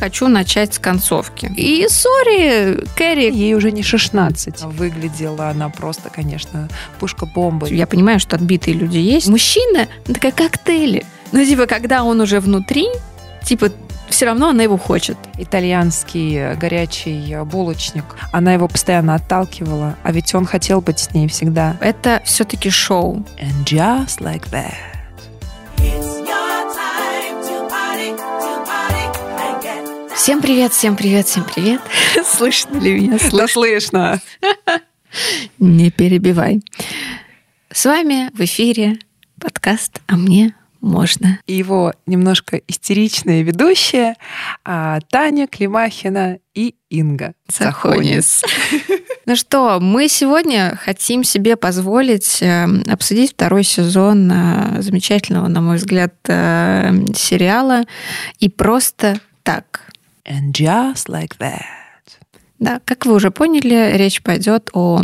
хочу начать с концовки. И сори, Кэрри. Ей уже не 16. Выглядела она просто, конечно, пушка-бомба. Я понимаю, что отбитые люди есть. Мужчина, такая коктейли. Ну, типа, когда он уже внутри, типа, все равно она его хочет. Итальянский горячий булочник. Она его постоянно отталкивала, а ведь он хотел быть с ней всегда. Это все-таки шоу. And just like that. Всем привет, всем привет, всем привет. Слышно ли меня? Да слышно. Не перебивай. С вами в эфире подкаст «А мне можно». И его немножко истеричные ведущие а, Таня Климахина и Инга Сахонис. Ну что, мы сегодня хотим себе позволить э, обсудить второй сезон э, замечательного, на мой взгляд, э, сериала «И просто так». And just like that. Да, как вы уже поняли, речь пойдет о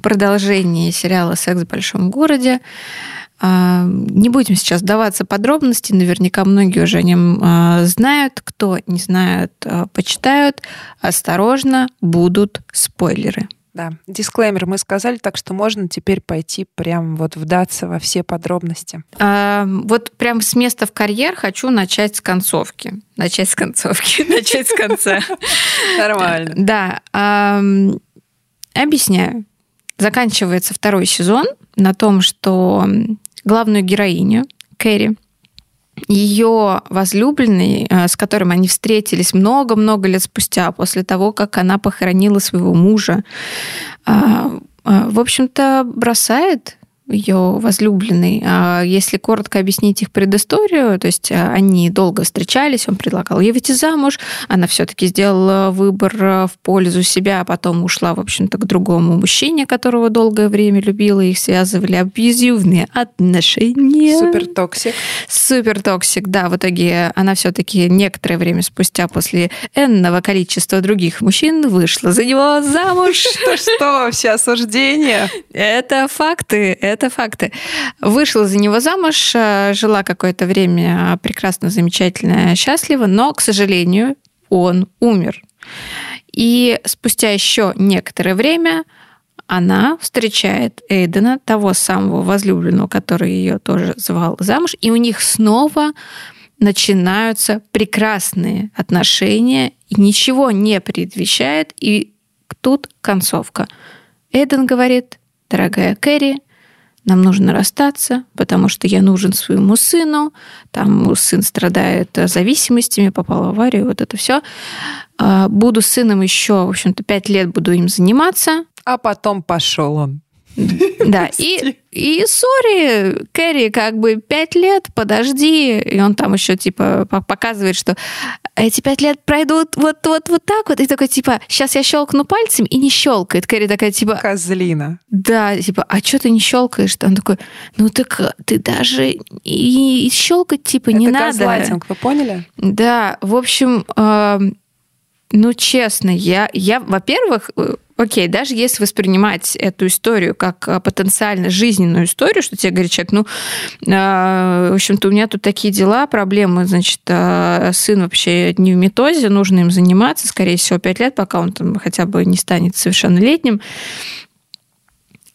продолжении сериала «Секс в большом городе». А, не будем сейчас даваться подробности, наверняка многие уже о нем а, знают. Кто не знает, а, почитают. Осторожно, будут спойлеры. Да, дисклеймер мы сказали, так что можно теперь пойти прям вот вдаться во все подробности. А, вот прям с места в карьер хочу начать с концовки. Начать с концовки, начать с конца. Нормально. Да. Объясняю. Заканчивается второй сезон на том, что главную героиню, Кэрри, ее возлюбленный, э, с которым они встретились много-много лет спустя, после того, как она похоронила своего мужа, а, а, в общем-то, бросает ее возлюбленный. А если коротко объяснить их предысторию, то есть а, они долго встречались, он предлагал ей выйти замуж, она все-таки сделала выбор в пользу себя, а потом ушла, в общем-то, к другому мужчине, которого долгое время любила, их связывали абьюзивные отношения. Супер toxic. Супер toxic, да. В итоге она все-таки некоторое время спустя после энного количества других мужчин вышла за него замуж. Что, что вообще осуждение? Это факты, это это факты. Вышла за него замуж, э, жила какое-то время прекрасно, замечательно, счастливо, но, к сожалению, он умер. И спустя еще некоторое время она встречает Эйдена, того самого возлюбленного, который ее тоже звал замуж, и у них снова начинаются прекрасные отношения, и ничего не предвещает, и тут концовка. Эйден говорит, дорогая Кэрри, нам нужно расстаться, потому что я нужен своему сыну, там сын страдает зависимостями, попал в аварию, вот это все. А, буду с сыном еще, в общем-то, пять лет буду им заниматься. А потом пошел он. Да, и, и сори, Кэрри, как бы пять лет, подожди. И он там еще типа показывает, что эти пять лет пройдут вот, вот, вот так вот. И такой типа, сейчас я щелкну пальцем и не щелкает. Кэрри такая типа... Козлина. Да, типа, а что ты не щелкаешь? Он такой, ну так ты даже и щелкать типа Это не надо. Это газлайтинг, вы поняли? Да, в общем, э, ну честно, я, я во-первых, окей, даже если воспринимать эту историю как а, потенциально жизненную историю, что тебе говорит человек, ну, э, в общем-то, у меня тут такие дела, проблемы, значит, э, сын вообще не в метозе, нужно им заниматься, скорее всего, пять лет, пока он там хотя бы не станет совершеннолетним.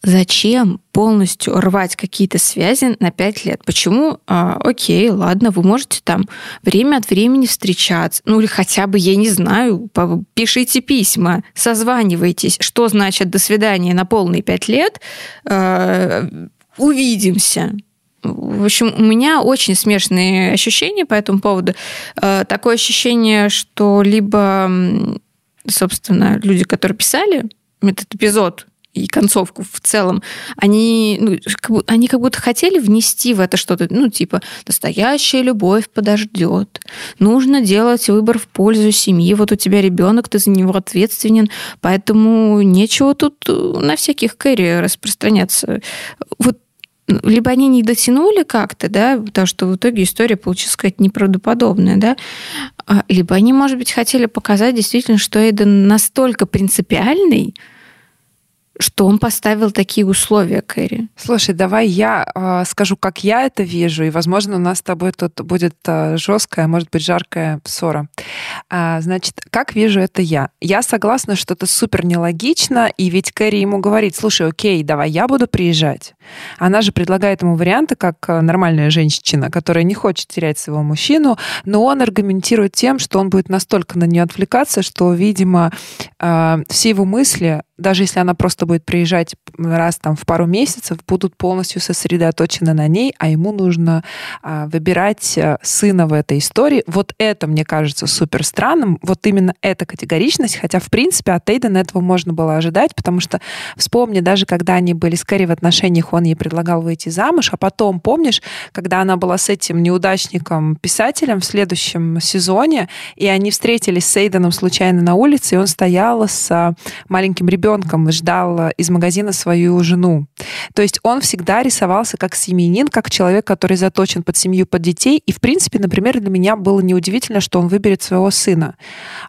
Зачем полностью рвать какие-то связи на пять лет? Почему? А, окей, ладно, вы можете там время от времени встречаться, ну или хотя бы, я не знаю, пишите письма, созванивайтесь. Что значит до свидания на полные пять лет? А, увидимся. В общем, у меня очень смешанные ощущения по этому поводу. А, такое ощущение, что либо, собственно, люди, которые писали этот эпизод, и концовку в целом, они, ну, как бы, они как будто хотели внести в это что-то, ну, типа, настоящая любовь подождет, нужно делать выбор в пользу семьи, вот у тебя ребенок, ты за него ответственен, поэтому нечего тут э, на всяких кэрри распространяться. Вот либо они не дотянули как-то, да, потому что в итоге история получилась сказать неправдоподобная, да, а, либо они, может быть, хотели показать действительно, что Эйден настолько принципиальный, что он поставил такие условия Кэрри. Слушай, давай я э, скажу, как я это вижу, и, возможно, у нас с тобой тут будет э, жесткая, может быть, жаркая ссора. А, значит, как вижу это я? Я согласна, что это супер нелогично, и ведь Кэрри ему говорит, слушай, окей, давай я буду приезжать. Она же предлагает ему варианты, как э, нормальная женщина, которая не хочет терять своего мужчину, но он аргументирует тем, что он будет настолько на нее отвлекаться, что, видимо, э, все его мысли даже если она просто будет приезжать раз там в пару месяцев, будут полностью сосредоточены на ней, а ему нужно а, выбирать а, сына в этой истории. Вот это, мне кажется, супер странным. Вот именно эта категоричность, хотя, в принципе, от Эйдена этого можно было ожидать, потому что, вспомни, даже когда они были с Кэрри в отношениях, он ей предлагал выйти замуж, а потом, помнишь, когда она была с этим неудачником-писателем в следующем сезоне, и они встретились с Эйденом случайно на улице, и он стоял с а, маленьким ребенком, ребенком ждал э, из магазина свою жену. То есть он всегда рисовался как семьянин, как человек, который заточен под семью, под детей. И, в принципе, например, для меня было неудивительно, что он выберет своего сына,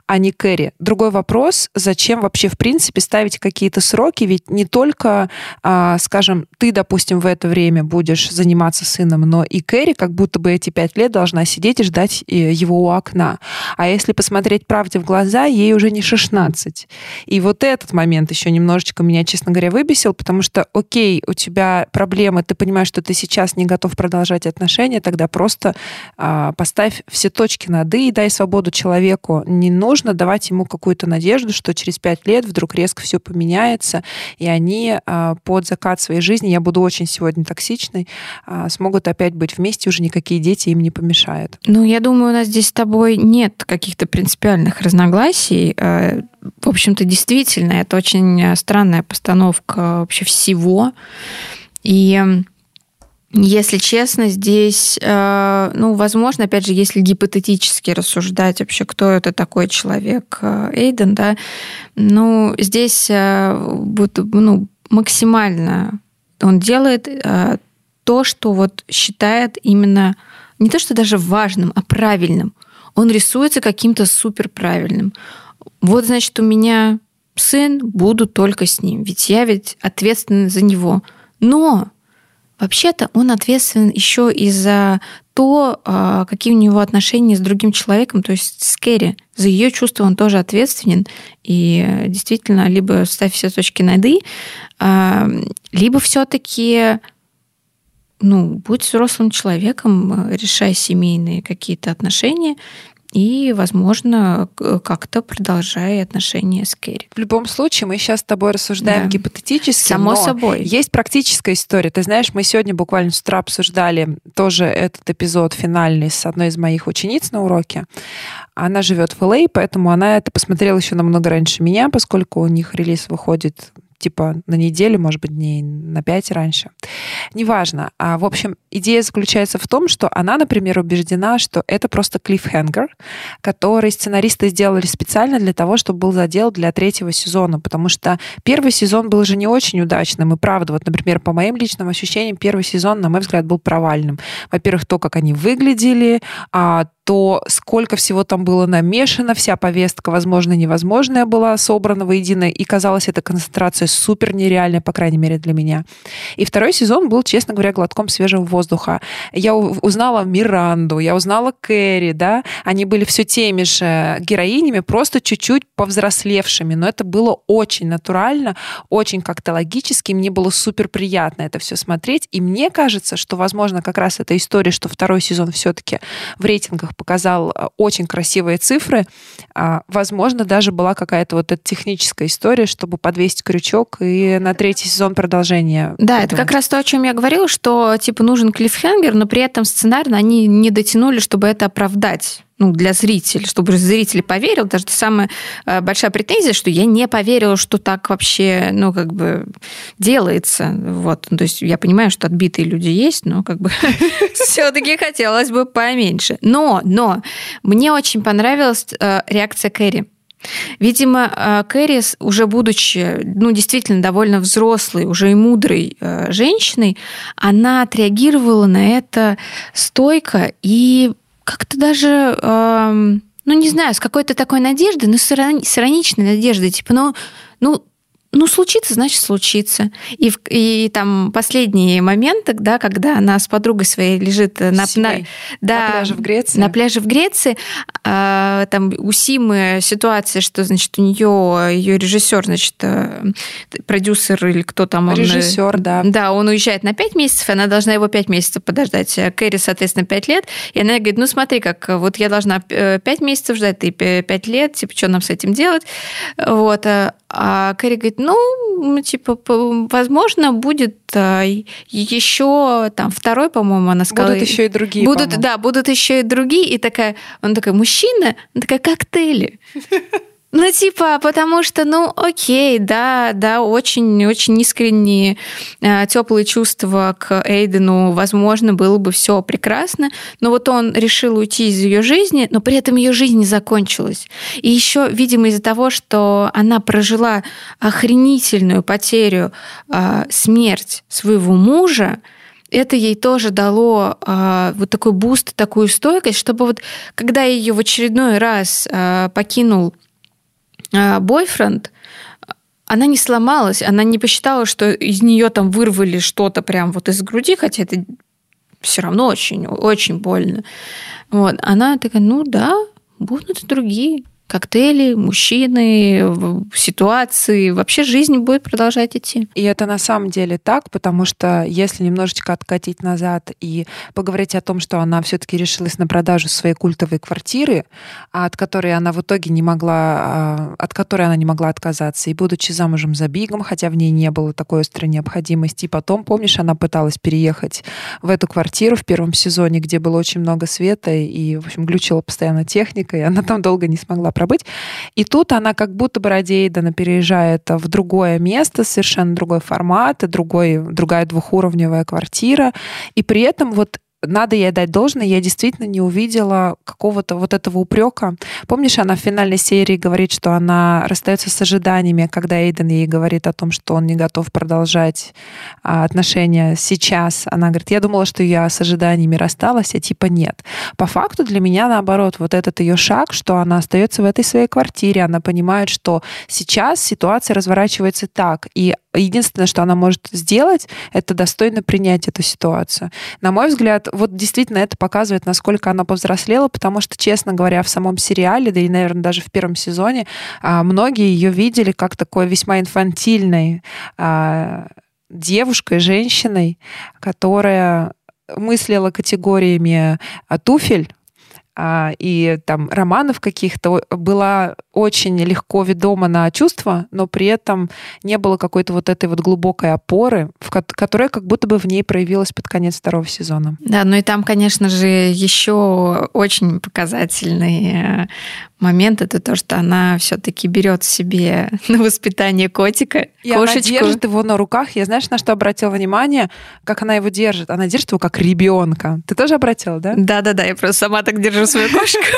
а не Кэрри. Другой вопрос, зачем вообще, в принципе, ставить какие-то сроки? Ведь не только, а, скажем, ты, допустим, в это время будешь заниматься сыном, но и Кэрри как будто бы эти пять лет должна сидеть и ждать э, его у окна. А если посмотреть правде в глаза, ей уже не 16. И вот этот момент момент еще немножечко меня, честно говоря, выбесил, потому что, окей, у тебя проблемы, ты понимаешь, что ты сейчас не готов продолжать отношения, тогда просто а, поставь все точки над «и» и дай свободу человеку. Не нужно давать ему какую-то надежду, что через пять лет вдруг резко все поменяется, и они а, под закат своей жизни, я буду очень сегодня токсичной, а, смогут опять быть вместе, уже никакие дети им не помешают. Ну, я думаю, у нас здесь с тобой нет каких-то принципиальных разногласий. В общем-то, действительно, это очень э, странная постановка вообще всего. И если честно, здесь, э, ну, возможно, опять же, если гипотетически рассуждать вообще, кто это такой человек э, Эйден, да, ну, здесь ну, максимально он делает то, что вот считает именно не то, что даже важным, а правильным. Он рисуется каким-то супер правильным вот, значит, у меня сын, буду только с ним, ведь я ведь ответственна за него. Но вообще-то он ответственен еще и за то, а, какие у него отношения с другим человеком, то есть с Кэрри. За ее чувства он тоже ответственен. И действительно, либо ставь все точки над «и», а, либо все-таки ну, будь взрослым человеком, решай семейные какие-то отношения и, возможно, как-то продолжая отношения с Кэрри. В любом случае, мы сейчас с тобой рассуждаем да. гипотетически. Само собой. Есть практическая история. Ты знаешь, мы сегодня буквально с утра обсуждали тоже этот эпизод финальный с одной из моих учениц на уроке. Она живет в Л.А., поэтому она это посмотрела еще намного раньше меня, поскольку у них релиз выходит типа на неделю, может быть, дней на пять раньше. Неважно. А, в общем, идея заключается в том, что она, например, убеждена, что это просто клиффхенгер, который сценаристы сделали специально для того, чтобы был задел для третьего сезона, потому что первый сезон был же не очень удачным. И правда, вот, например, по моим личным ощущениям, первый сезон, на мой взгляд, был провальным. Во-первых, то, как они выглядели, а то сколько всего там было намешано, вся повестка, возможно, невозможная была собрана воедино, и казалось, эта концентрация супер нереальная, по крайней мере, для меня. И второй сезон был, честно говоря, глотком свежего воздуха. Я узнала Миранду, я узнала Кэрри, да, они были все теми же героинями, просто чуть-чуть повзрослевшими, но это было очень натурально, очень как-то логически, мне было супер приятно это все смотреть, и мне кажется, что, возможно, как раз эта история, что второй сезон все-таки в рейтингах показал э, очень красивые цифры. А, возможно, даже была какая-то вот эта техническая история, чтобы подвесить крючок и на третий сезон продолжение. Да, это как раз то, о чем я говорила, что типа нужен клиффхенгер, но при этом сценарно они не дотянули, чтобы это оправдать ну, для зрителя, чтобы зритель поверил. Даже самая э, большая претензия, что я не поверила, что так вообще, ну, как бы делается. Вот. То есть я понимаю, что отбитые люди есть, но как бы все-таки хотелось бы поменьше. Но, но мне очень понравилась э, реакция Кэрри. Видимо, э, Кэрри, уже будучи, ну, действительно довольно взрослой, уже и мудрой женщиной, она отреагировала на это стойко и как-то даже, эм, ну, не знаю, с какой-то такой надеждой, ну, с ироничной надеждой, типа, ну, ну, ну, случится, значит, случится. И, и там последние моменты, да, когда она с подругой своей лежит на, на, да, на пляже в Греции. На пляже в Греции. А, там у Симы ситуация, что, значит, у нее ее режиссер, значит, э, продюсер или кто там он. Э, режиссер, да. Да, он уезжает на 5 месяцев, и она должна его 5 месяцев подождать. А Кэрри, соответственно, 5 лет. И она говорит, ну, смотри, как вот я должна 5 месяцев ждать, ты 5 лет, типа, что нам с этим делать? Вот. А Кэрри говорит, ну, типа, возможно, будет еще там второй, по-моему, она сказала. Будут еще и другие. Будут, да, будут еще и другие. И такая, он такой, мужчина, она такая, коктейли. Ну, типа, потому что, ну, окей, да, да, очень-очень искренние, э, теплые чувства к Эйдену, возможно, было бы все прекрасно, но вот он решил уйти из ее жизни, но при этом ее жизнь не закончилась. И еще, видимо, из-за того, что она прожила охренительную потерю, э, смерть своего мужа, это ей тоже дало э, вот такой буст, такую стойкость, чтобы вот когда ее в очередной раз э, покинул а, бойфренд, она не сломалась, она не посчитала, что из нее там вырвали что-то прям вот из груди, хотя это все равно очень, очень больно. Вот. Она такая, ну да, будут другие коктейли, мужчины, ситуации, вообще жизнь будет продолжать идти. И это на самом деле так, потому что если немножечко откатить назад и поговорить о том, что она все-таки решилась на продажу своей культовой квартиры, от которой она в итоге не могла, а, от которой она не могла отказаться, и будучи замужем за Бигом, хотя в ней не было такой острой необходимости, и потом, помнишь, она пыталась переехать в эту квартиру в первом сезоне, где было очень много света, и, в общем, глючила постоянно техника, и она там долго не смогла пробыть. И тут она как будто бы ради Эйдена переезжает в другое место, совершенно другой формат, другой, другая двухуровневая квартира. И при этом вот надо ей дать должное, я действительно не увидела какого-то вот этого упрека. Помнишь, она в финальной серии говорит, что она расстается с ожиданиями, когда Эйден ей говорит о том, что он не готов продолжать а, отношения сейчас. Она говорит, я думала, что я с ожиданиями рассталась, а типа нет. По факту для меня наоборот, вот этот ее шаг, что она остается в этой своей квартире, она понимает, что сейчас ситуация разворачивается так, и единственное, что она может сделать, это достойно принять эту ситуацию. На мой взгляд, вот действительно это показывает, насколько она повзрослела, потому что, честно говоря, в самом сериале, да и, наверное, даже в первом сезоне, а, многие ее видели как такой весьма инфантильной а, девушкой, женщиной, которая мыслила категориями а, туфель, и там романов каких-то была очень легко ведома на чувства, но при этом не было какой-то вот этой вот глубокой опоры, в которая как будто бы в ней проявилась под конец второго сезона. Да, ну и там, конечно же, еще очень показательный э, момент это то, что она все-таки берет себе на воспитание котика, и кошечку. она держит его на руках. Я знаешь, на что обратила внимание, как она его держит? Она держит его как ребенка. Ты тоже обратила, да? Да, да, да. Я просто сама так держу свою кошку.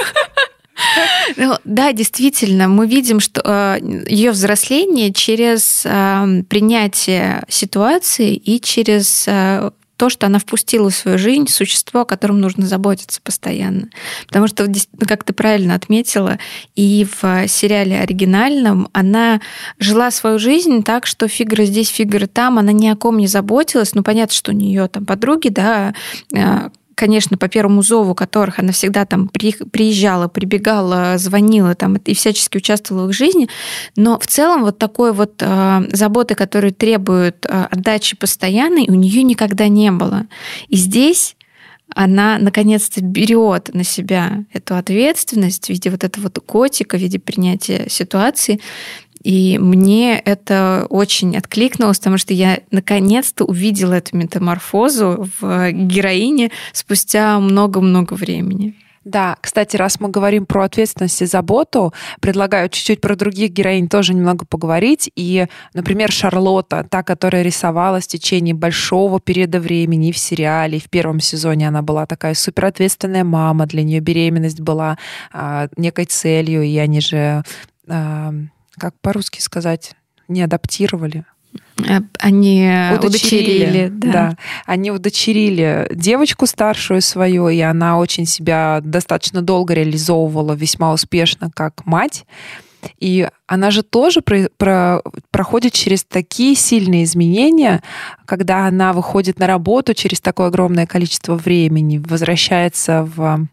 Ну, да, действительно, мы видим, что э, ее взросление через э, принятие ситуации и через э, то, что она впустила в свою жизнь существо, о котором нужно заботиться постоянно. Потому что, как ты правильно отметила, и в сериале оригинальном она жила свою жизнь так, что фигура здесь, фигура там, она ни о ком не заботилась. Ну, понятно, что у нее там подруги, да, конечно, по первому зову которых она всегда там приезжала, прибегала, звонила там и всячески участвовала в их жизни, но в целом вот такой вот э, заботы, которые требуют э, отдачи постоянной, у нее никогда не было. И здесь она наконец-то берет на себя эту ответственность в виде вот этого вот котика, в виде принятия ситуации. И мне это очень откликнулось, потому что я наконец-то увидела эту метаморфозу в героине спустя много-много времени. Да, кстати, раз мы говорим про ответственность и заботу, предлагаю чуть-чуть про других героинь тоже немного поговорить. И, например, Шарлотта, та, которая рисовалась в течение большого периода времени в сериале, в первом сезоне она была такая суперответственная мама, для нее беременность была а, некой целью, и они же а, как по-русски сказать, не адаптировали. Э, они удочерили, удочерили да. да. Они удочерили девочку старшую свою, и она очень себя достаточно долго реализовывала весьма успешно как мать. И она же тоже про, про, проходит через такие сильные изменения, когда она выходит на работу через такое огромное количество времени, возвращается в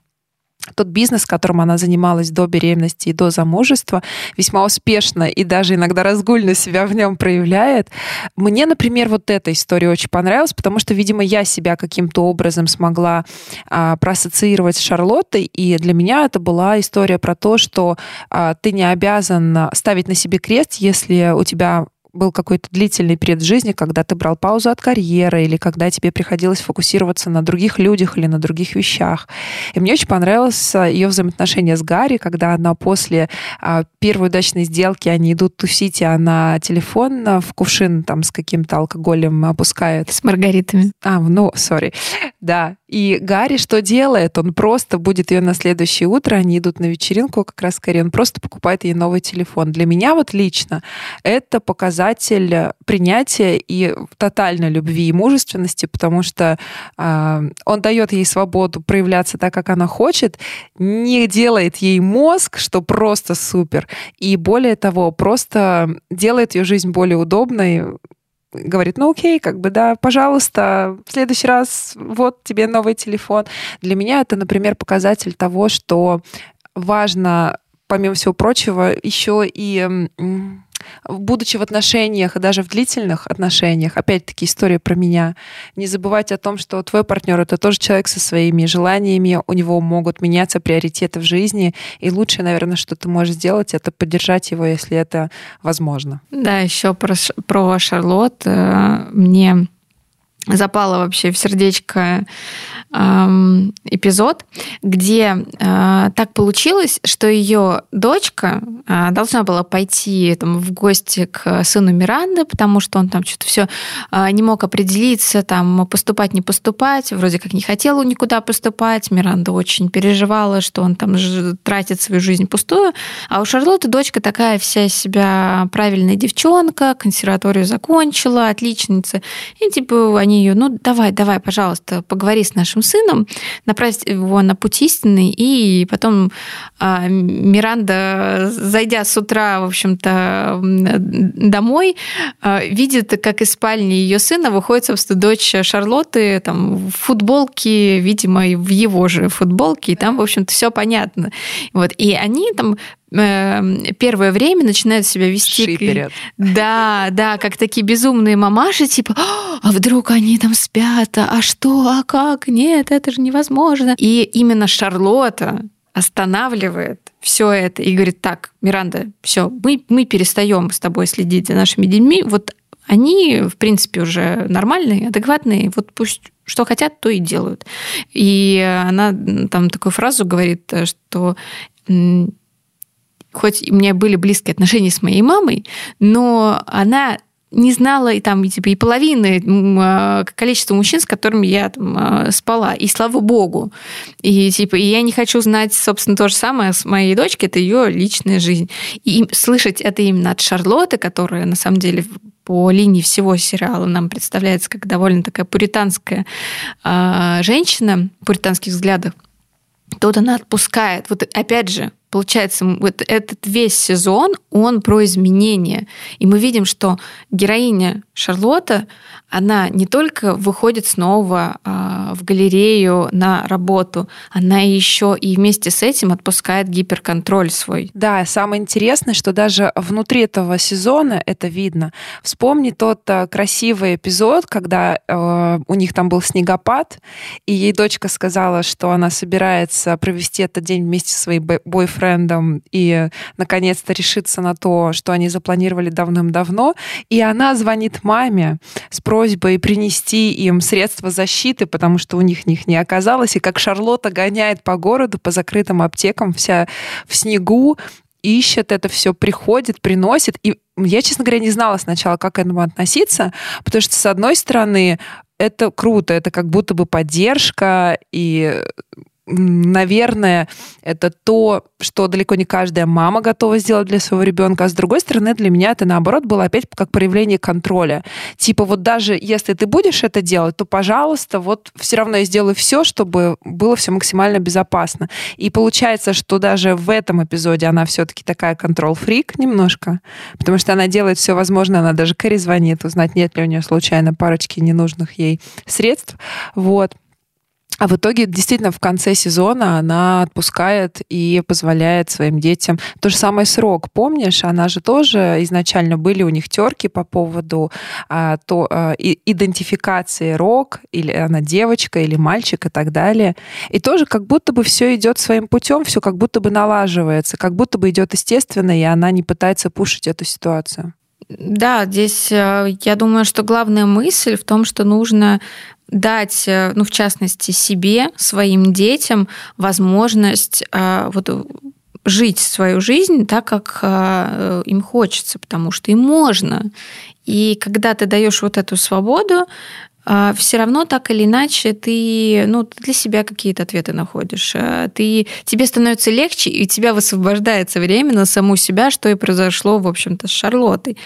тот бизнес, которым она занималась до беременности и до замужества, весьма успешно и даже иногда разгульно себя в нем проявляет. Мне, например, вот эта история очень понравилась, потому что, видимо, я себя каким-то образом смогла а, проассоциировать с Шарлоттой, и для меня это была история про то, что а, ты не обязан ставить на себе крест, если у тебя был какой-то длительный период жизни, когда ты брал паузу от карьеры или когда тебе приходилось фокусироваться на других людях или на других вещах. И мне очень понравилось ее взаимоотношение с Гарри, когда она после а, первой удачной сделки, они идут тусить, и она телефон в кувшин там с каким-то алкоголем опускает. С маргаритами. А, ну, сори. Да. И Гарри что делает? Он просто будет ее на следующее утро, они идут на вечеринку, как раз скорее, он просто покупает ей новый телефон. Для меня вот лично это показатель показатель принятия и тотальной любви и мужественности, потому что э, он дает ей свободу проявляться так, как она хочет, не делает ей мозг, что просто супер, и более того, просто делает ее жизнь более удобной, говорит, ну окей, как бы, да, пожалуйста, в следующий раз вот тебе новый телефон. Для меня это, например, показатель того, что важно, помимо всего прочего, еще и будучи в отношениях, и даже в длительных отношениях, опять-таки история про меня, не забывать о том, что твой партнер это тоже человек со своими желаниями, у него могут меняться приоритеты в жизни, и лучшее, наверное, что ты можешь сделать, это поддержать его, если это возможно. Да, еще про, про Шарлотт э, мне запала вообще в сердечко эм, эпизод, где э, так получилось, что ее дочка э, должна была пойти там, в гости к сыну Миранды, потому что он там что-то все э, не мог определиться, там поступать, не поступать, вроде как не хотела никуда поступать. Миранда очень переживала, что он там тратит свою жизнь пустую. А у Шарлотты дочка такая вся себя правильная девчонка, консерваторию закончила, отличница. И типа они ее, ну давай, давай, пожалуйста, поговори с нашим сыном, направь его на путь истинный, и потом а, Миранда, зайдя с утра, в общем-то, домой, а, видит, как из спальни ее сына выходит, собственно, дочь Шарлотты там, в футболке, видимо, в его же футболке, и там, в общем-то, все понятно. Вот. И они там первое время начинают себя вести... Шиперят. Да, да, как такие безумные мамаши, типа, а вдруг они там спят, а что, а как, нет, это же невозможно. И именно Шарлотта останавливает все это и говорит, так, Миранда, все, мы, мы перестаем с тобой следить за нашими детьми, вот они, в принципе, уже нормальные, адекватные, вот пусть что хотят, то и делают. И она там такую фразу говорит, что хоть у меня были близкие отношения с моей мамой, но она не знала и там типа и половины а, количества мужчин, с которыми я там, а, спала. И слава богу. И типа и я не хочу знать, собственно, то же самое с моей дочкой. Это ее личная жизнь. И слышать это именно от Шарлотты, которая на самом деле по линии всего сериала нам представляется как довольно такая пуританская э, женщина, пуританских взглядов, тут она отпускает. Вот опять же, получается, вот этот весь сезон, он про изменения. И мы видим, что героиня Шарлотта, она не только выходит снова а, в галерею на работу, она еще и вместе с этим отпускает гиперконтроль свой. Да, самое интересное, что даже внутри этого сезона это видно. Вспомни тот а, красивый эпизод, когда э, у них там был снегопад, и ей дочка сказала, что она собирается провести этот день вместе со своим бойфрендом и наконец-то решиться на то, что они запланировали давным-давно. И она звонит маме с просьбой принести им средства защиты, потому что у них них не оказалось. И как Шарлотта гоняет по городу, по закрытым аптекам, вся в снегу, ищет это все, приходит, приносит. И я, честно говоря, не знала сначала, как к этому относиться, потому что, с одной стороны, это круто, это как будто бы поддержка, и наверное, это то, что далеко не каждая мама готова сделать для своего ребенка. А с другой стороны, для меня это, наоборот, было опять как проявление контроля. Типа вот даже если ты будешь это делать, то, пожалуйста, вот все равно я сделаю все, чтобы было все максимально безопасно. И получается, что даже в этом эпизоде она все-таки такая контрол-фрик немножко, потому что она делает все возможное, она даже Кэрри звонит, узнать, нет ли у нее случайно парочки ненужных ей средств. Вот. А в итоге действительно в конце сезона она отпускает и позволяет своим детям. То же самое срок. Помнишь, она же тоже изначально были у них терки по поводу а, то, а, и, идентификации рок, или она девочка, или мальчик и так далее. И тоже как будто бы все идет своим путем, все как будто бы налаживается, как будто бы идет естественно, и она не пытается пушить эту ситуацию. Да, здесь э, я думаю, что главная мысль в том, что нужно дать, э, ну, в частности, себе, своим детям возможность э, вот жить свою жизнь так, как им хочется, потому что им можно. И когда ты даешь вот эту свободу, все равно так или иначе ты ну, для себя какие-то ответы находишь. А, ты, тебе становится легче, и у тебя высвобождается время на саму себя, что и произошло, в общем-то, с Шарлоттой.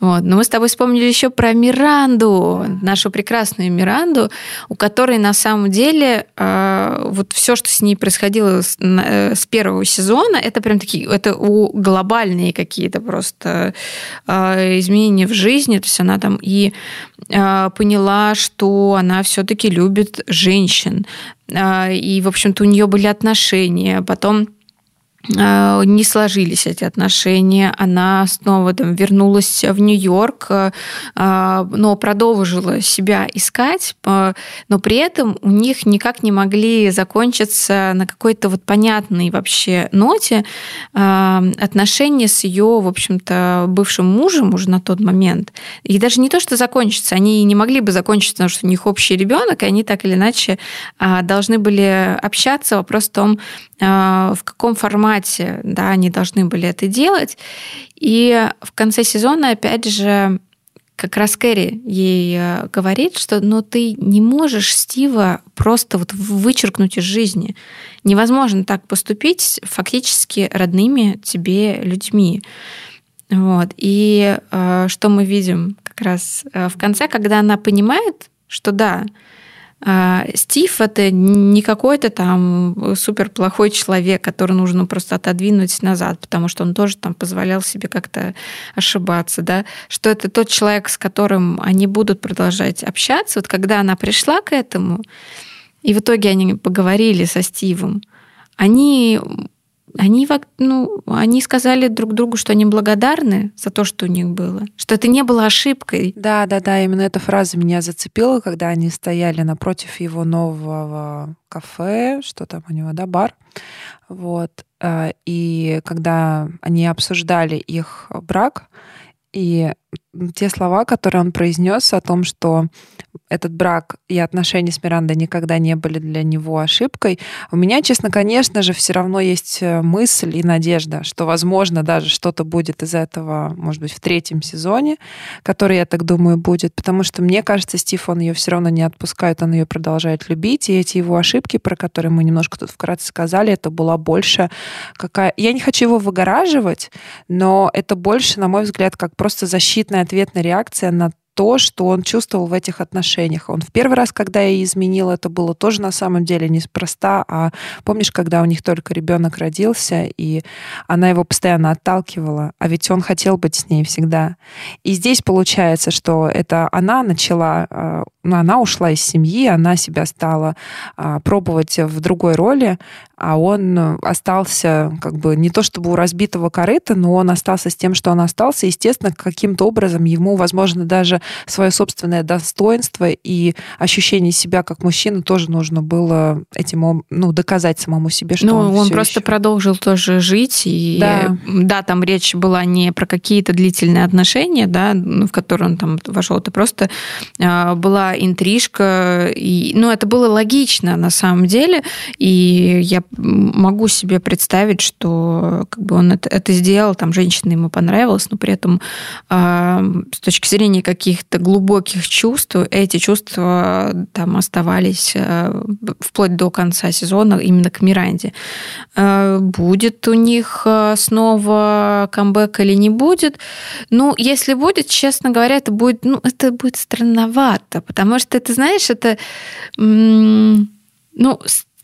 Вот. Но мы с тобой вспомнили еще про Миранду, нашу прекрасную Миранду, у которой на самом деле а, вот все, что с ней происходило с, э, с первого сезона, это прям такие, это у глобальные какие-то просто изменения в жизни. То есть она там и поняла, что она все-таки любит женщин. А, и, в общем-то, у нее были отношения. Потом не сложились эти отношения. Она снова там, вернулась в Нью-Йорк, а, но продолжила себя искать, но при этом у них никак не могли закончиться на какой-то вот понятной вообще ноте а, отношения с ее, в общем-то, бывшим мужем уже на тот момент. И даже не то, что закончиться, они не могли бы закончиться, потому что у них общий ребенок, и они так или иначе должны были общаться. Вопрос в том, в каком формате да, они должны были это делать. И в конце сезона, опять же, как раз Кэрри ей э, говорит, что ну, ты не можешь Стива просто вот вычеркнуть из жизни. Невозможно так поступить фактически родными тебе людьми. Вот. И э, что мы видим как раз э, в конце, когда она понимает, что да, Стив это не какой-то там супер плохой человек, который нужно просто отодвинуть назад, потому что он тоже там позволял себе как-то ошибаться, да, что это тот человек, с которым они будут продолжать общаться. Вот когда она пришла к этому, и в итоге они поговорили со Стивом, они они, ну, они сказали друг другу, что они благодарны за то, что у них было, что это не было ошибкой. Да, да, да, именно эта фраза меня зацепила, когда они стояли напротив его нового кафе, что там у него, да, бар. Вот. Э, и когда они обсуждали их брак, и те слова, которые он произнес о том, что этот брак и отношения с Мирандой никогда не были для него ошибкой, у меня, честно, конечно же, все равно есть э, мысль и надежда, что, возможно, даже что-то будет из этого, может быть, в третьем сезоне, который, я так думаю, будет, потому что, мне кажется, Стив, он ее все равно не отпускает, он ее продолжает любить, и эти его ошибки, про которые мы немножко тут вкратце сказали, это была больше какая... Я не хочу его выгораживать, но это больше, на мой взгляд, как просто защитная ответная реакция на то, что он чувствовал в этих отношениях. Он в первый раз, когда я изменил, это было тоже на самом деле неспроста. А помнишь, когда у них только ребенок родился, и она его постоянно отталкивала, а ведь он хотел быть с ней всегда. И здесь получается, что это она начала, э, ну, она ушла из семьи, она себя стала а, пробовать в другой роли, а он остался как бы не то чтобы у разбитого корыта, но он остался с тем, что он остался. Естественно, каким-то образом ему, возможно, даже свое собственное достоинство и ощущение себя как мужчины тоже нужно было этим ну, доказать самому себе, что ну, он, он просто еще... продолжил тоже жить. И да. да, там речь была не про какие-то длительные отношения, да, в которые он там вошел, это просто а, была интрижка. И, ну, это было логично на самом деле. И я могу себе представить, что как бы он это, это сделал, там женщина ему понравилась, но при этом э, с точки зрения каких каких-то глубоких чувств. Эти чувства там оставались э, вплоть до конца сезона именно к Миранде. Э, будет у них э, снова камбэк или не будет? Ну, если будет, честно говоря, это будет, ну, это будет странновато, потому что, ты знаешь, это, ну,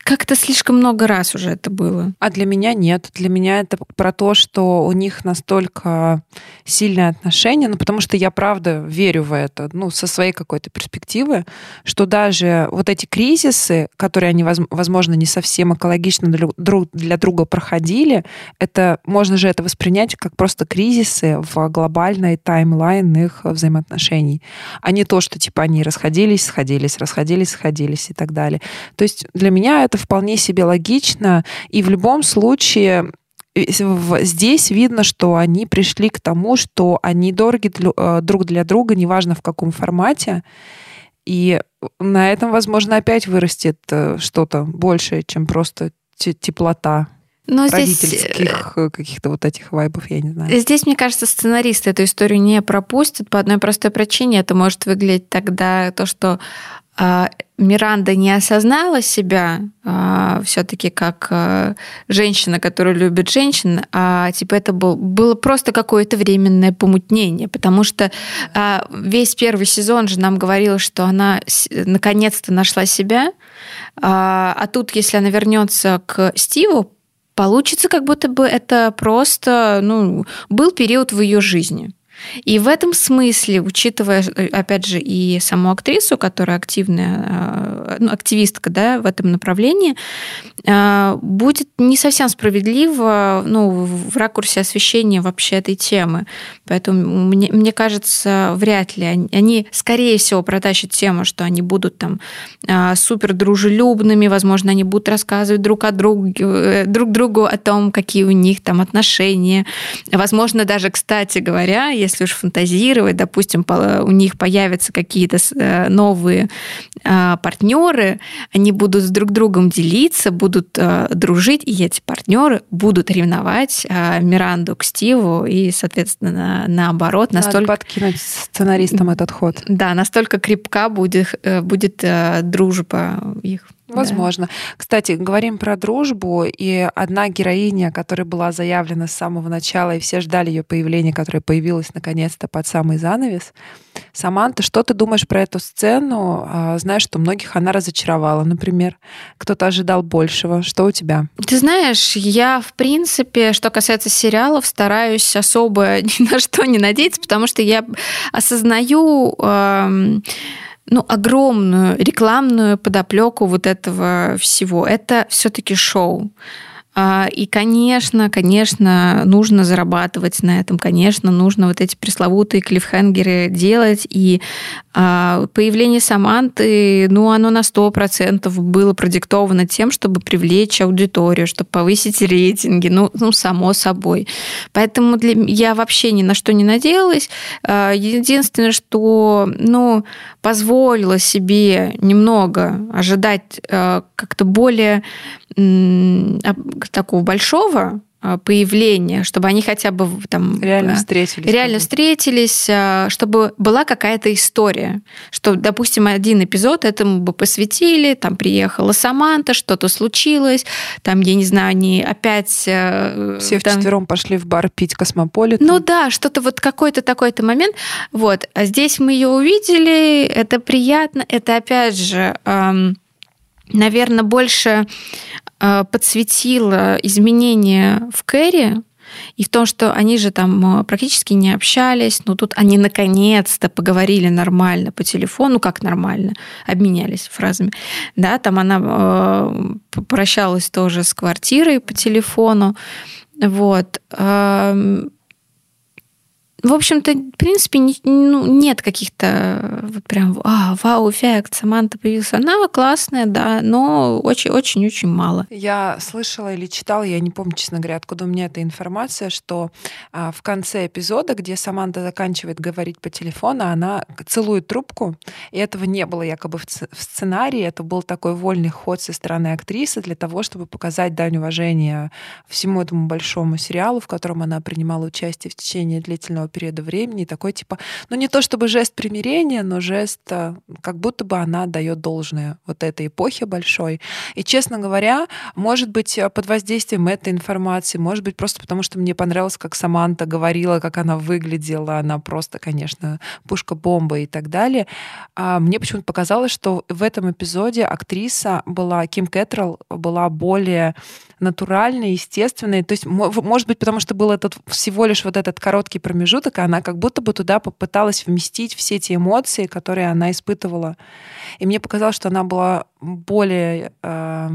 как-то слишком много раз уже это было. А для меня нет. Для меня это про то, что у них настолько сильные отношения, ну, потому что я правда верю в это, ну, со своей какой-то перспективы, что даже вот эти кризисы, которые они, возможно, не совсем экологично для друга проходили, это можно же это воспринять как просто кризисы в глобальной таймлайн их взаимоотношений, а не то, что типа они расходились, сходились, расходились, сходились и так далее. То есть для меня это вполне себе логично. И в любом случае здесь видно, что они пришли к тому, что они дороги э, друг для друга, неважно в каком формате. И на этом, возможно, опять вырастет э, что-то большее, чем просто теплота. Но родительских здесь... Э, каких-то вот этих вайбов, я не знаю. Здесь, мне кажется, сценаристы эту историю не пропустят по одной простой причине. Это может выглядеть тогда то, что Миранда не осознала себя а, все-таки как а, женщина, которая любит женщин, а типа это был, было просто какое-то временное помутнение, потому что а, весь первый сезон же нам говорила, что она наконец-то нашла себя, а, а тут, если она вернется к Стиву, получится, как будто бы это просто ну, был период в ее жизни. И в этом смысле, учитывая, э, опять же, и саму актрису, которая активная, э, ну, активистка да, в этом направлении, э, будет не совсем справедливо ну, в ракурсе освещения вообще этой темы. Поэтому мне, мне кажется, вряд ли они, они, скорее всего, протащат тему, что они будут там супер дружелюбными, возможно, они будут рассказывать друг о друге, друг другу о том, какие у них там отношения. Возможно, даже, кстати говоря, если уж фантазировать, допустим, у них появятся какие-то э, новые а, партнеры, они будут с друг другом делиться, будут э, дружить, и эти партнеры будут ревновать а, Миранду к Стиву, и, соответственно, наоборот, настолько... Надо подкинуть сценаристам этот ход. Да, настолько крепка будет, э, будет дружба их. Возможно. Да. Кстати, говорим про дружбу, и одна героиня, которая была заявлена с самого начала, и все ждали ее появления, которая появилась наконец-то под самый занавес. Саманта, что ты думаешь про эту сцену? А, знаешь, что многих она разочаровала, например. Кто-то ожидал большего. Что у тебя? Ты знаешь, я, в принципе, что касается сериалов, стараюсь особо ни на что не надеяться, потому что я осознаю... Э- ну, огромную рекламную подоплеку вот этого всего. Это все-таки шоу. А, и, конечно, конечно, нужно зарабатывать на этом, конечно, нужно вот эти пресловутые клиффхенгеры делать. И а, появление Саманты, ну, оно на 100% было продиктовано тем, чтобы привлечь аудиторию, чтобы повысить рейтинги, ну, ну само собой. Поэтому для... я вообще ни на что не надеялась. А, единственное, что, ну, позволила себе немного ожидать как-то более такого большого а, появления, чтобы они хотя бы там реально встретились, реально встретились, а, чтобы была какая-то история, что, допустим, один эпизод этому бы посвятили, там приехала Саманта, что-то случилось, там я не знаю, они опять э, все там... вчетвером пошли в бар пить космополит. Ну да, что-то вот какой-то такой-то момент, вот. А здесь мы ее увидели, это приятно, это опять же наверное, больше э, подсветило изменения в Кэрри, и в том, что они же там э, практически не общались, но тут они наконец-то поговорили нормально по телефону, ну как нормально, обменялись фразами. Да, там она э, прощалась тоже с квартирой по телефону. Вот. Эм, в общем-то, в принципе, не, ну, нет каких-то вот прям а, вау-эффект, Саманта появилась. Она классная, да, но очень-очень-очень мало. Я слышала или читала, я не помню, честно говоря, откуда у меня эта информация, что а, в конце эпизода, где Саманта заканчивает говорить по телефону, она целует трубку, и этого не было якобы в, в сценарии, это был такой вольный ход со стороны актрисы для того, чтобы показать дань уважения всему этому большому сериалу, в котором она принимала участие в течение длительного периода времени, такой типа, ну не то чтобы жест примирения, но жест, э, как будто бы она дает должное вот этой эпохе большой. И, честно говоря, может быть, э, под воздействием этой информации, может быть, просто потому, что мне понравилось, как Саманта говорила, как она выглядела, она просто, конечно, пушка-бомба и так далее. А мне почему-то показалось, что в этом эпизоде актриса была, Ким Кэтрелл, была более натуральной, естественной. То есть, может быть, потому что был этот всего лишь вот этот короткий промежуток, и она как будто бы туда попыталась вместить все эти эмоции, которые она испытывала. И мне показалось, что она была более э,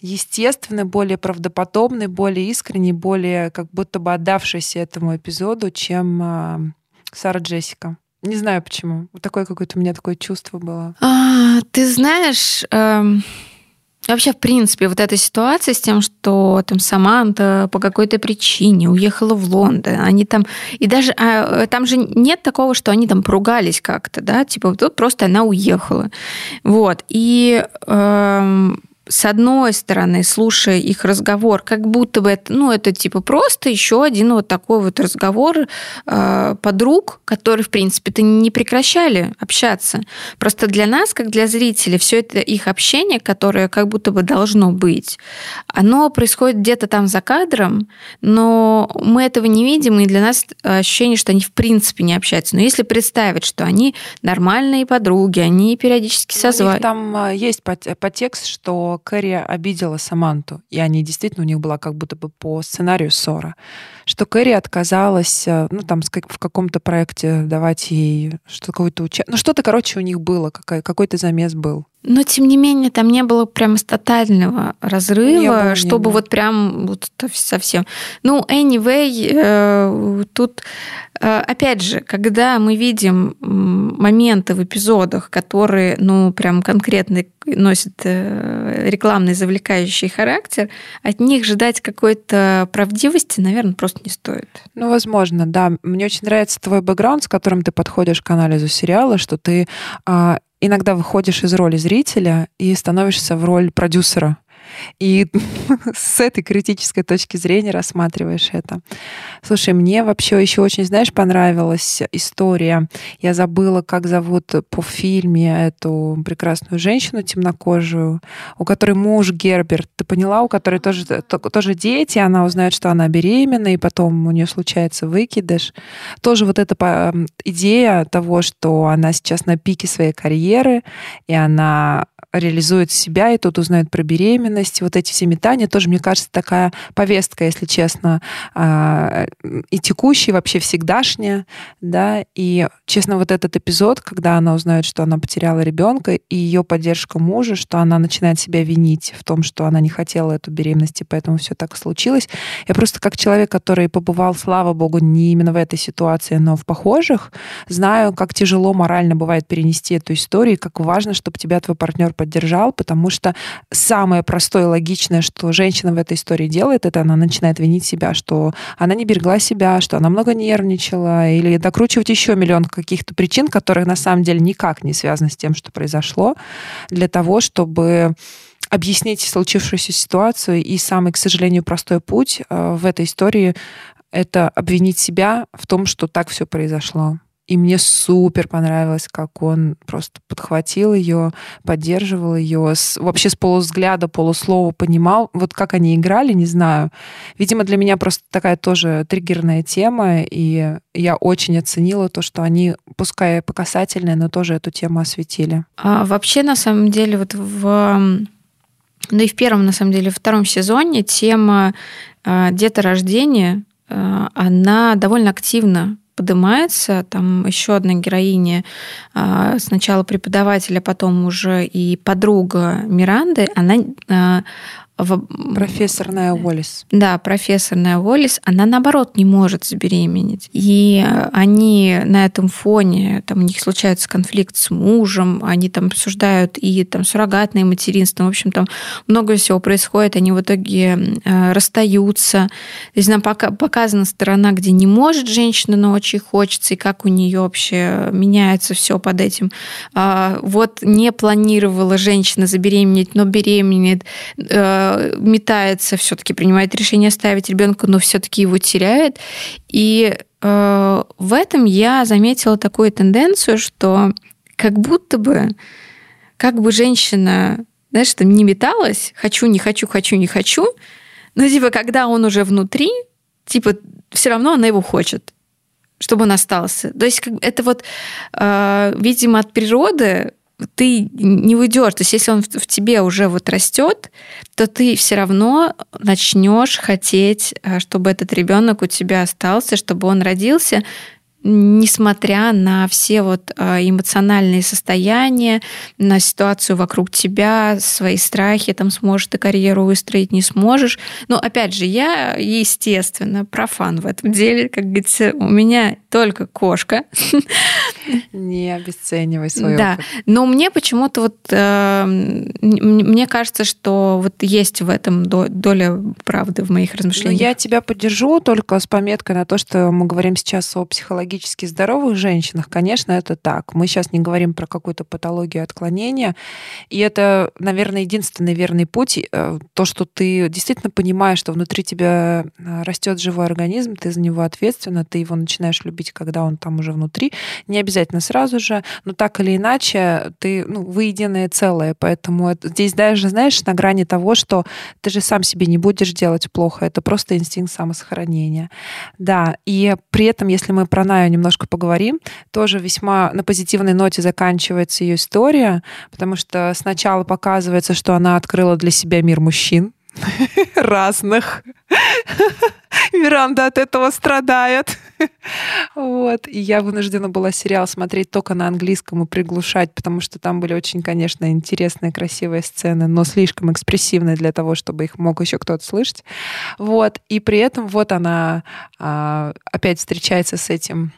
естественной, более правдоподобной, более искренней, более как будто бы отдавшейся этому эпизоду, чем э, Сара Джессика. Не знаю почему. Такое какое-то у меня такое чувство было. А, ты знаешь, эм, Вообще, в принципе, вот эта ситуация с тем, что там Саманта по какой-то причине уехала в Лондон, они там... И даже а, там же нет такого, что они там поругались как-то, да, типа тут просто она уехала. Вот. И э, с одной стороны, слушая их разговор, как будто бы это, ну, это типа просто еще один вот такой вот разговор э, подруг, которые, в принципе-то не прекращали общаться. Просто для нас, как для зрителей, все это их общение, которое как будто бы должно быть, оно происходит где-то там за кадром, но мы этого не видим, и для нас ощущение, что они в принципе не общаются. Но если представить, что они нормальные подруги, они периодически созваниваются. Там а, есть подтекст, что Кэрри обидела Саманту, и они действительно, у них была как будто бы по сценарию ссора, что Кэрри отказалась, э, ну, там, в каком-то проекте давать ей что какое-то участие. Ну, что-то, короче, у них было, какой-то замес был. Но, тем не менее, там не было прямо тотального разрыва, было, чтобы вот прям вот совсем... Ну, anyway, э, тут, э, опять же, когда мы видим моменты в эпизодах, которые, ну, прям конкретно носят э, рекламный завлекающий характер, от них ждать какой-то правдивости, наверное, просто не стоит. Ну, возможно, да. Мне очень нравится твой бэкграунд, с которым ты подходишь к анализу сериала, что ты а, иногда выходишь из роли зрителя и становишься в роль продюсера. И с этой критической точки зрения рассматриваешь это. Слушай, мне вообще еще очень, знаешь, понравилась история. Я забыла, как зовут по фильме эту прекрасную женщину темнокожую, у которой муж Герберт. Ты поняла, у которой тоже, тоже дети, она узнает, что она беременна, и потом у нее случается выкидыш. Тоже вот эта идея того, что она сейчас на пике своей карьеры, и она реализует себя, и тут узнает про беременность. Вот эти все метания тоже, мне кажется, такая повестка, если честно, а, и текущая, вообще всегдашняя, да, и, честно, вот этот эпизод, когда она узнает, что она потеряла ребенка, и ее поддержка мужа, что она начинает себя винить в том, что она не хотела эту беременность, и поэтому все так случилось. Я просто как человек, который побывал, слава богу, не именно в этой ситуации, но в похожих, знаю, как тяжело морально бывает перенести эту историю, и как важно, чтобы тебя твой партнер поддержал, потому что самое простое и логичное, что женщина в этой истории делает, это она начинает винить себя, что она не берегла себя, что она много нервничала, или докручивать еще миллион каких-то причин, которые на самом деле никак не связаны с тем, что произошло, для того, чтобы объяснить случившуюся ситуацию. И самый, к сожалению, простой путь э, в этой истории — это обвинить себя в том, что так все произошло. И мне супер понравилось, как он просто подхватил ее, поддерживал ее, с, вообще с полувзгляда, полуслова понимал. Вот как они играли, не знаю. Видимо, для меня просто такая тоже триггерная тема, и я очень оценила то, что они, пускай по касательной, но тоже эту тему осветили. А вообще, на самом деле, вот в ну и в первом, на самом деле, втором сезоне тема э, деторождения, э, она довольно активно поднимается. Там еще одна героиня, а, сначала преподаватель, а потом уже и подруга Миранды, она а, Профессор Ная Уоллес. Да, профессор Ная Уоллес, она наоборот не может забеременеть. И они на этом фоне, там у них случается конфликт с мужем, они там обсуждают и там суррогатное материнство, в общем, там много всего происходит, они в итоге э, расстаются. То есть нам пока показана сторона, где не может женщина, но очень хочется, и как у нее вообще меняется все под этим. А, вот не планировала женщина забеременеть, но беременеет э, метается, все-таки принимает решение оставить ребенка, но все-таки его теряет. И э, в этом я заметила такую тенденцию, что как будто бы, как бы женщина, знаешь, там не металась, хочу, не хочу, хочу, не хочу, но типа, когда он уже внутри, типа, все равно она его хочет чтобы он остался. То есть это вот, э, видимо, от природы ты не уйдешь. То есть, если он в тебе уже вот растет, то ты все равно начнешь хотеть, э, чтобы этот ребенок у тебя остался, чтобы он родился, несмотря на все вот а, эмоциональные состояния, на ситуацию вокруг тебя, свои страхи, там сможешь ты карьеру выстроить, не сможешь. Но опять же, я, естественно, профан в этом деле, как говорится, у меня только кошка. Не обесценивай свой Да, опыт. но мне почему-то вот, э, мне кажется, что вот есть в этом доля правды в моих размышлениях. Но я тебя поддержу только с пометкой на то, что мы говорим сейчас о психологически здоровых женщинах, конечно, это так. Мы сейчас не говорим про какую-то патологию отклонения. И это, наверное, единственный верный путь. Э, то, что ты действительно понимаешь, что внутри тебя э, растет живой организм, ты за него ответственна, ты его начинаешь любить, когда он там уже внутри. Не обязательно сразу же, но так или иначе, ты, ну, вы единое целое. Поэтому это, здесь даже, знаешь, на грани того, что ты же сам себе не будешь делать плохо. Это просто инстинкт самосохранения. Да, и при этом, если мы про знаю, немножко поговорим. Тоже весьма на позитивной ноте заканчивается ее история, потому что сначала показывается, что она открыла для себя мир мужчин разных. Миранда от этого страдает. Вот. И я вынуждена была сериал смотреть только на английском и приглушать, потому что там были очень, конечно, интересные, красивые сцены, но слишком экспрессивные для того, чтобы их мог еще кто-то слышать. Вот. И при этом вот она а, опять встречается с этим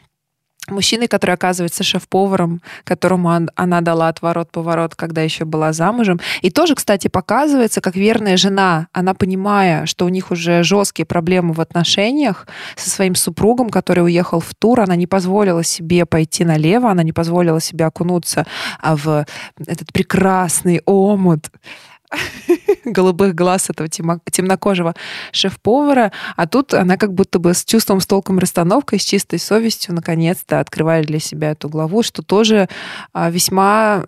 мужчиной, который оказывается шеф-поваром, которому она дала отворот-поворот, когда еще была замужем. И тоже, кстати, показывается, как верная жена, она понимая, что у них уже жесткие проблемы в отношениях со своим супругом, который уехал в тур, она не позволила себе пойти налево, она не позволила себе окунуться а, в этот прекрасный омут голубых глаз этого темнокожего шеф-повара, а тут она как будто бы с чувством, с толком расстановкой, с чистой совестью наконец-то открывает для себя эту главу, что тоже а, весьма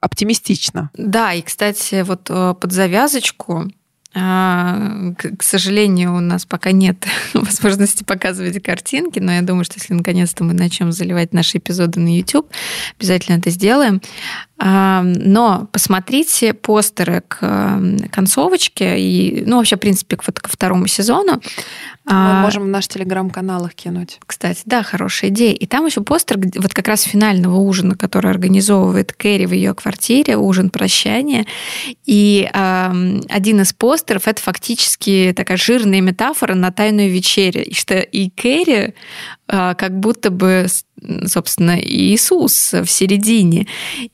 оптимистично. Да, и, кстати, вот э, под завязочку а, к сожалению, у нас пока нет возможности показывать картинки, но я думаю, что если наконец-то мы начнем заливать наши эпизоды на YouTube, обязательно это сделаем. Но посмотрите постеры к концовочке и, ну, вообще, в принципе, вот ко второму сезону. Мы а, можем в наш телеграм-канал их кинуть. Кстати, да, хорошая идея. И там еще постер вот как раз финального ужина, который организовывает Кэрри в ее квартире, ужин прощания. И э, один из постеров это фактически такая жирная метафора на тайную вечерю. И что и Кэрри э, как будто бы собственно, Иисус в середине.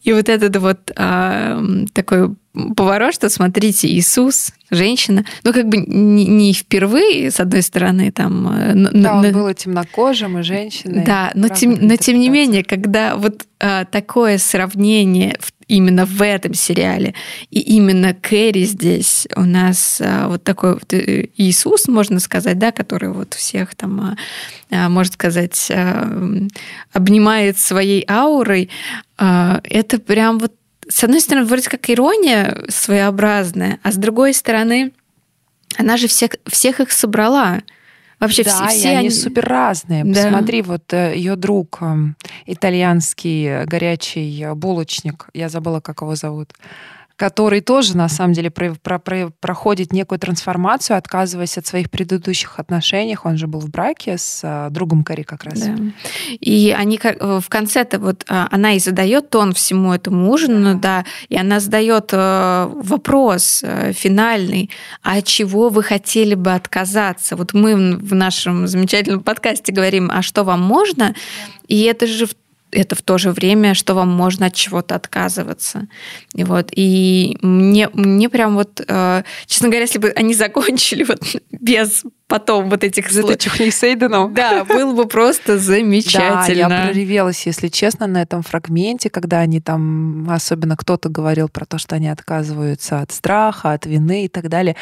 И вот этот вот э, такой поворот, что смотрите, Иисус, женщина, ну как бы не, не впервые, с одной стороны, там... Э, да, он был темнокожим и женщиной. Да, но тем, но тем не менее, когда вот а, такое сравнение именно в этом сериале, и именно Кэрри здесь у нас а, вот такой вот э, Иисус, можно сказать, да, который вот всех там, а, а, можно сказать, обнимает своей аурой, это прям вот с одной стороны, вроде как ирония своеобразная, а с другой стороны, она же всех, всех их собрала. Вообще да, все, все они, они супер разные. Да. Посмотри, вот э, ее друг эм, итальянский горячий булочник, я забыла, как его зовут который тоже, на самом деле, про, про, про, проходит некую трансформацию, отказываясь от своих предыдущих отношений. Он же был в браке с а, другом Кари как раз. Да. И они э, в конце-то вот а, она и задает тон всему этому ужину, да, и она задает э, вопрос э, финальный, а от чего вы хотели бы отказаться? Вот мы в нашем замечательном подкасте говорим, а что вам можно? И это же это в то же время, что вам можно от чего-то отказываться. И вот, и мне, мне прям вот, э, честно говоря, если бы они закончили вот без потом вот этих... За ты чухни Сейдену. Да, было бы просто замечательно. Да, я проревелась, если честно, на этом фрагменте, когда они там, особенно кто-то говорил про то, что они отказываются от страха, от вины и так далее.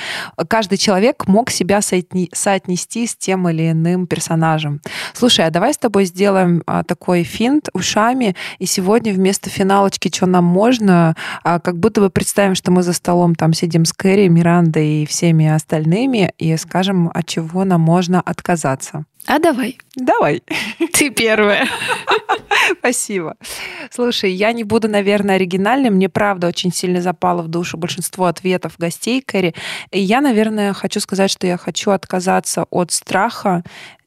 Каждый человек мог себя соотнести с тем или иным персонажем. Слушай, а давай с тобой сделаем а, такой финт ушами, и сегодня вместо финалочки «Что нам можно?» а, как будто бы представим, что мы за столом там сидим с Кэрри, Мирандой и всеми остальными, и скажем, о чего нам можно отказаться. А давай. Давай. Ты первая. Спасибо. Слушай, я не буду, наверное, оригинальной. Мне, правда, очень сильно запало в душу большинство ответов гостей Кэрри. И я, наверное, хочу сказать, что я хочу отказаться от страха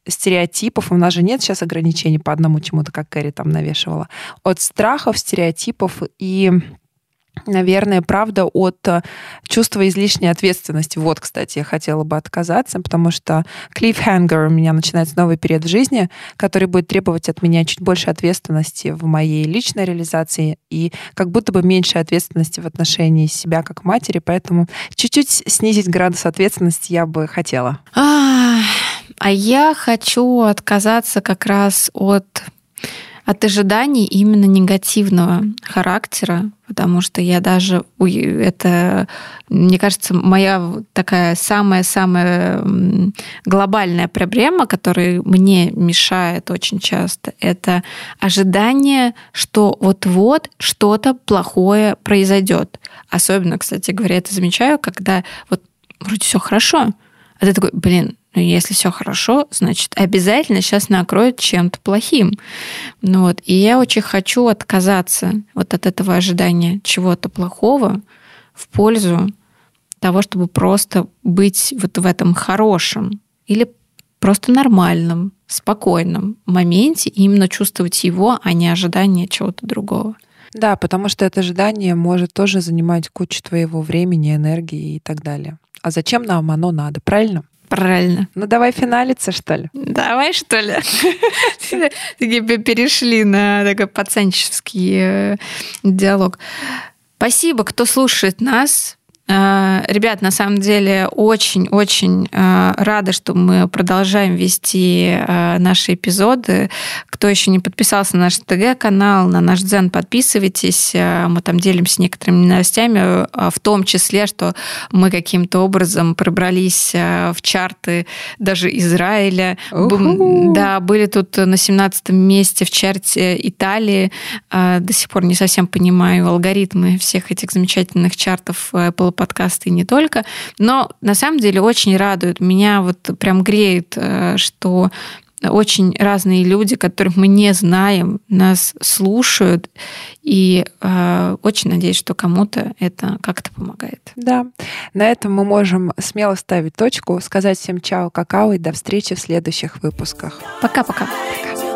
стереотипов, у нас же нет сейчас ограничений по одному чему-то, как Кэрри там навешивала, от страхов, стереотипов и наверное, правда, от э, чувства излишней ответственности. Вот, кстати, я хотела бы отказаться, потому что cliffhanger у меня начинается новый период в жизни, который будет требовать от меня чуть больше ответственности в моей личной реализации и как будто бы меньше ответственности в отношении себя как матери, поэтому чуть-чуть снизить градус ответственности я бы хотела. А я хочу отказаться как раз от от ожиданий именно негативного характера, потому что я даже это, мне кажется, моя такая самая-самая глобальная проблема, которая мне мешает очень часто, это ожидание, что вот-вот что-то плохое произойдет. Особенно, кстати говоря, это замечаю, когда вот вроде все хорошо, а ты такой, блин, но если все хорошо, значит, обязательно сейчас накроет чем-то плохим. Ну вот. И я очень хочу отказаться вот от этого ожидания чего-то плохого в пользу того, чтобы просто быть вот в этом хорошем или просто нормальном, спокойном моменте и именно чувствовать его, а не ожидание чего-то другого. Да, потому что это ожидание может тоже занимать кучу твоего времени, энергии и так далее. А зачем нам оно надо, правильно? Правильно. Ну давай финалиться, что ли? Давай, что ли? Такие перешли на такой пацанческий э, диалог. Спасибо, кто слушает нас. Э, ребят, на самом деле очень-очень э, рада, что мы продолжаем вести наши эпизоды. Кто еще не подписался на наш ТГ-канал, на наш Дзен, подписывайтесь. Мы там делимся некоторыми новостями, в том числе, что мы каким-то образом пробрались в чарты даже Израиля. У-ху. Да, были тут на 17 месте в чарте Италии. До сих пор не совсем понимаю алгоритмы всех этих замечательных чартов Apple подкасты и не только. Но на самом деле очень радует. Меня вот прям греет, э, что очень разные люди, которых мы не знаем, нас слушают. И э, очень надеюсь, что кому-то это как-то помогает. Да. На этом мы можем смело ставить точку, сказать всем чао, какао и до встречи в следующих выпусках. Пока-пока. Пока. -пока. Пока.